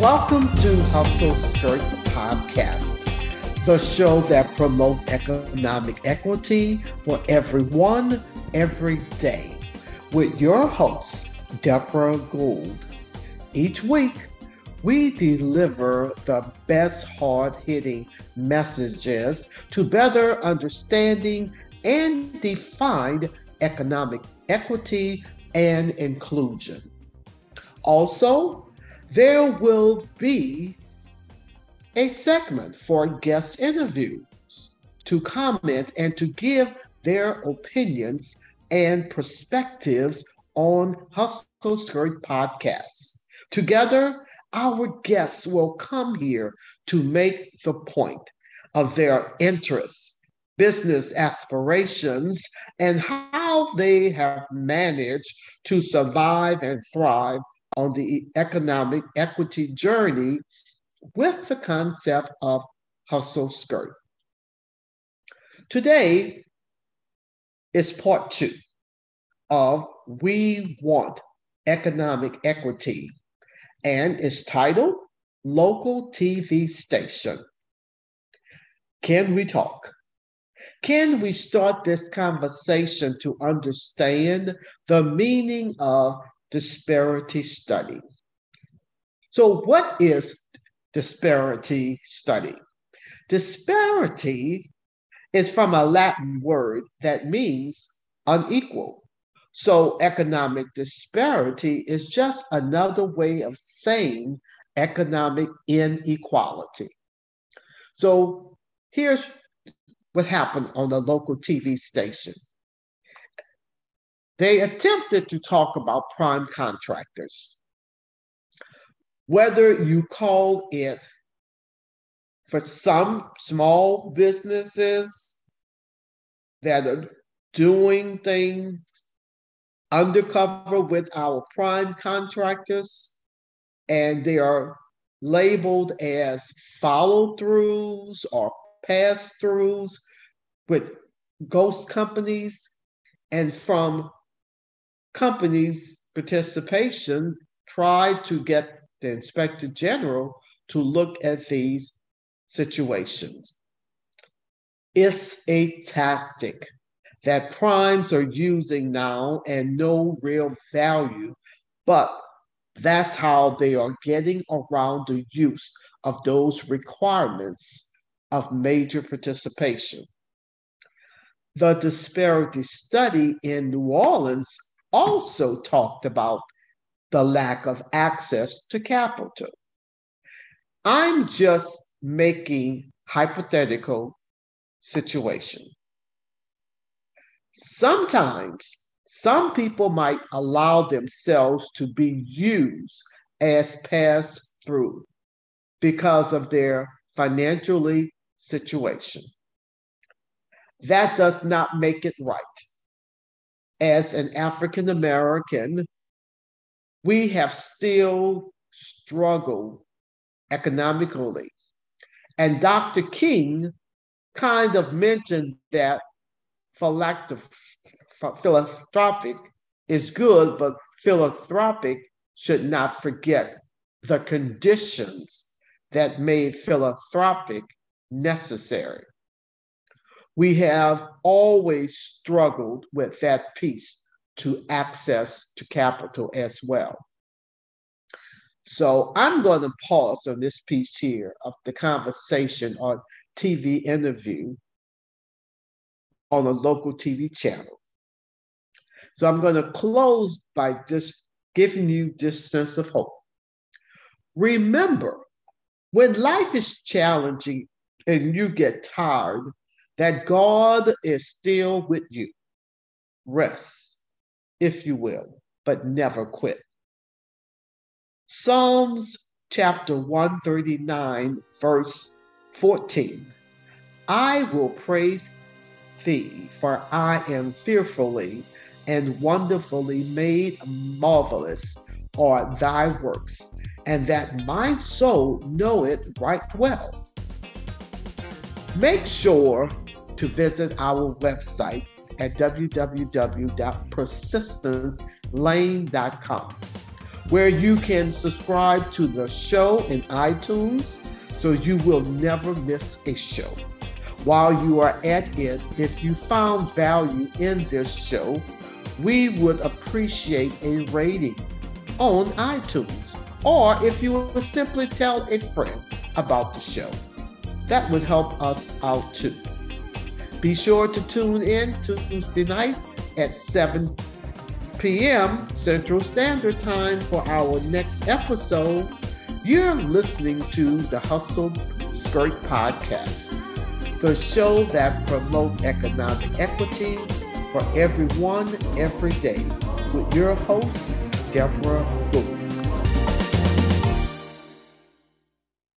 Welcome to Hustle Skirt Podcast, the show that promotes economic equity for everyone, every day, with your host, Debra Gould. Each week, we deliver the best hard hitting messages to better understanding and define economic equity and inclusion. Also, there will be a segment for guest interviews to comment and to give their opinions and perspectives on Hustle Skirt podcasts. Together, our guests will come here to make the point of their interests, business aspirations, and how they have managed to survive and thrive on the economic equity journey with the concept of hustle skirt. Today is part two of We Want Economic Equity, and it's titled Local TV Station. Can we talk? Can we start this conversation to understand the meaning of disparity study. So, what is disparity study? Disparity is from a Latin word that means unequal. So, economic disparity is just another way of saying economic inequality. So, here's what happened on a local TV station. They attempted to talk about prime contractors. Whether you call it for some small businesses that are doing things undercover with our prime contractors, and they are labeled as follow throughs or pass throughs with ghost companies, and from companies' participation tried to get the inspector general to look at these situations. It's a tactic that primes are using now and no real value, but that's how they are getting around the use of those requirements of major participation. The disparity study in New Orleans also talked about the lack of access to capital. I'm just making hypothetical situation. Sometimes some people might allow themselves to be used as pass through because of their financially situation. That does not make it right as an African American, we have still struggled economically. And Dr. King kind of mentioned that philanthropic is good, but philanthropic should not forget the conditions that made philanthropic necessary we have always struggled with that piece to access to capital as well. So I'm going to pause on this piece here of the conversation on TV interview on a local TV channel. So I'm going to close by just giving you this sense of hope. Remember, when life is challenging and you get tired, that God is still with you. Rest, if you will, but never quit. Psalms chapter 139, verse 14. I will praise thee, for I am fearfully and wonderfully made marvelous are thy works, and that my soul know it right well. Make sure to visit our website at www.persistencelane.com, where you can subscribe to the show in iTunes so you will never miss a show. While you are at it, if you found value in this show, we would appreciate a rating on iTunes. Or if you would simply tell a friend about the show, that would help us out too. Be sure to tune in Tuesday night at 7 p.m. Central Standard Time for our next episode. You're listening to the Hustle Skirt Podcast, the show that promotes economic equity for everyone every day with your host, Debra Booth.